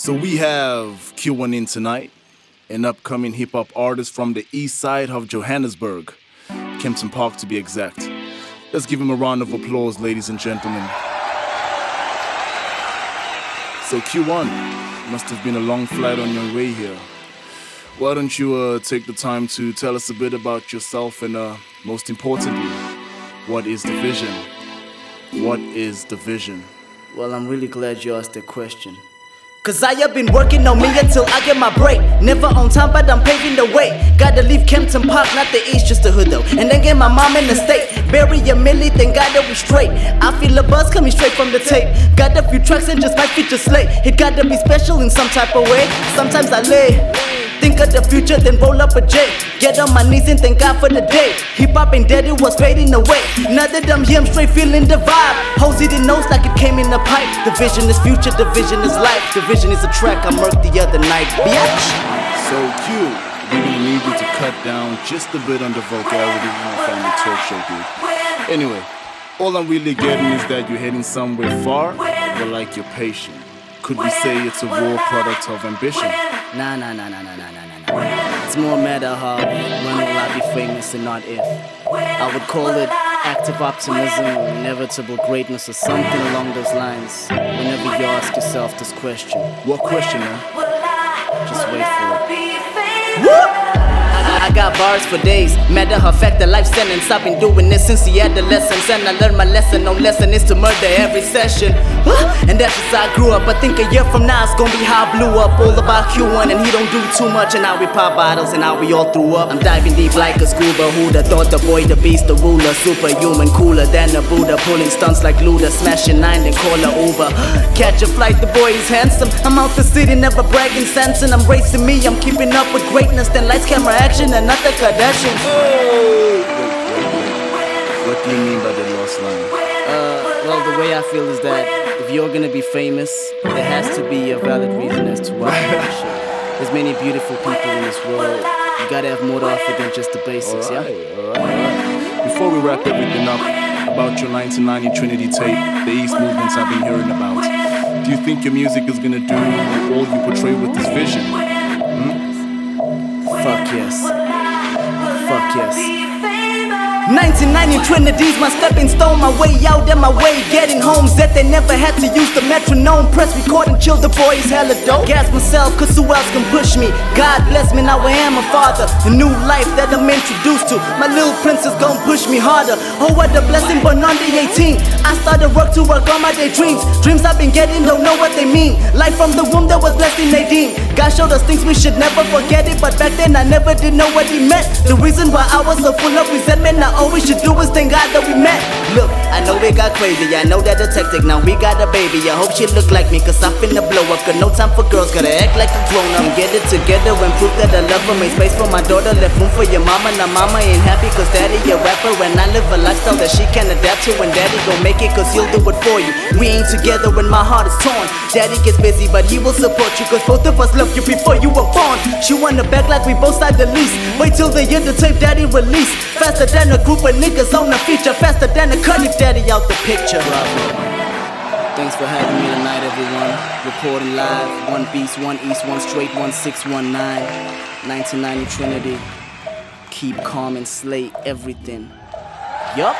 So we have Q1 in tonight, an upcoming hip hop artist from the east side of Johannesburg, Kempton Park to be exact. Let's give him a round of applause, ladies and gentlemen. So Q1 must have been a long flight on your way here. Why don't you uh, take the time to tell us a bit about yourself and, uh, most importantly, what is the vision? What is the vision? Well, I'm really glad you asked that question. Cause I have been working on me until I get my break. Never on time, but I'm paving the way. Gotta leave Kempton Park, not the east, just the hood though. And then get my mom in the state. Bury a milli, then got that we straight. I feel a buzz coming straight from the tape. Got a few tracks and just my feature slate. It gotta be special in some type of way. Sometimes I lay. Think of the future, then roll up a J. Get on my knees and thank God for the day. Hip hop ain't dead, it was fading away. Now that I'm here, I'm straight feeling the vibe. Hosey the nose like it came in a pipe. The vision is future, the vision is life. The vision is a track I murked the other night. Biatch. So we're gonna need you to cut down just a bit on the vulgarity our family talk show, dude. Anyway, all I'm really getting is that you're heading somewhere far, but like you're patient. Could we say it's a raw product of ambition? Nah, nah, nah, nah, nah, nah, nah, nah. It's more matter of when will I be famous and not if. I would call it active optimism or inevitable greatness or something along those lines. Whenever you ask yourself this question, What question, man? just wait for it. Got bars for days. Matter of fact, the life sentence. I've been doing this since the adolescence, and I learned my lesson. No lesson is to murder every session. And that's how I grew up. I think a year from now it's gonna be how I blew up. All about Q1, and he don't do too much. And now we pop bottles, and now we all threw up. I'm diving deep like a scuba. Who'da thought the boy, the beast, the ruler, superhuman, cooler than a Buddha, pulling stunts like Luda, smashing nine, then call a Uber. Catch a flight, the boy is handsome. I'm out the city, never bragging, sensing. I'm racing me, I'm keeping up with greatness. Then lights, camera, action, and not the Kardashians. What do you mean by the lost line? Uh, well, the way I feel is that if you're gonna be famous, there has to be a valid reason as to why you do shit. There's many beautiful people in this world. You gotta have more to offer than just the basics, yeah? Alright, alright. Before we wrap everything up, about your 1990 Trinity tape, the East movements I've been hearing about. Do you think your music is gonna do all you portray with this vision? Fuck yes. Fuck yes. 1990 Trinity's my stepping stone, my way out and my way getting homes that they never had to use the metronome. Press record and chill the boys hella dope. Gas myself, cause who else can push me? God bless me, now I am a father. The new life that I'm introduced to. My little prince is gonna push me harder. Oh, what a blessing, but on the 18. I started work to work on my daydreams. Dreams I've been getting, don't know what they mean. Life from the womb that was blessed in Nadine. God showed us things we should never forget it, but back then I never did know what he meant. The reason why I was so full of resentment, now all we should do is thank God that we met. Look, I know it got crazy, I know that the tactic, now we got a baby. I hope she look like me, cause I'm finna blow up. Got no time for girls, gotta act like a grown up. Get it together and prove that I love her. Make space for my daughter, left room for your mama. Now mama ain't happy cause daddy a rapper. And I live a lifestyle that she can adapt to. And daddy gon' make it cause he'll do it for you. We ain't together when my heart is torn. Daddy gets busy, but he will support you cause both of us love you before you were born. She wanna back like we both signed the lease. Wait till the end the tape daddy release. Faster than a group of niggas on the feature. Faster than a cut daddy out the picture. Thanks for having me tonight, everyone. Reporting live. One beast, one east, one straight, one six, one nine. 1990 Trinity. Keep calm and slay everything. Yup.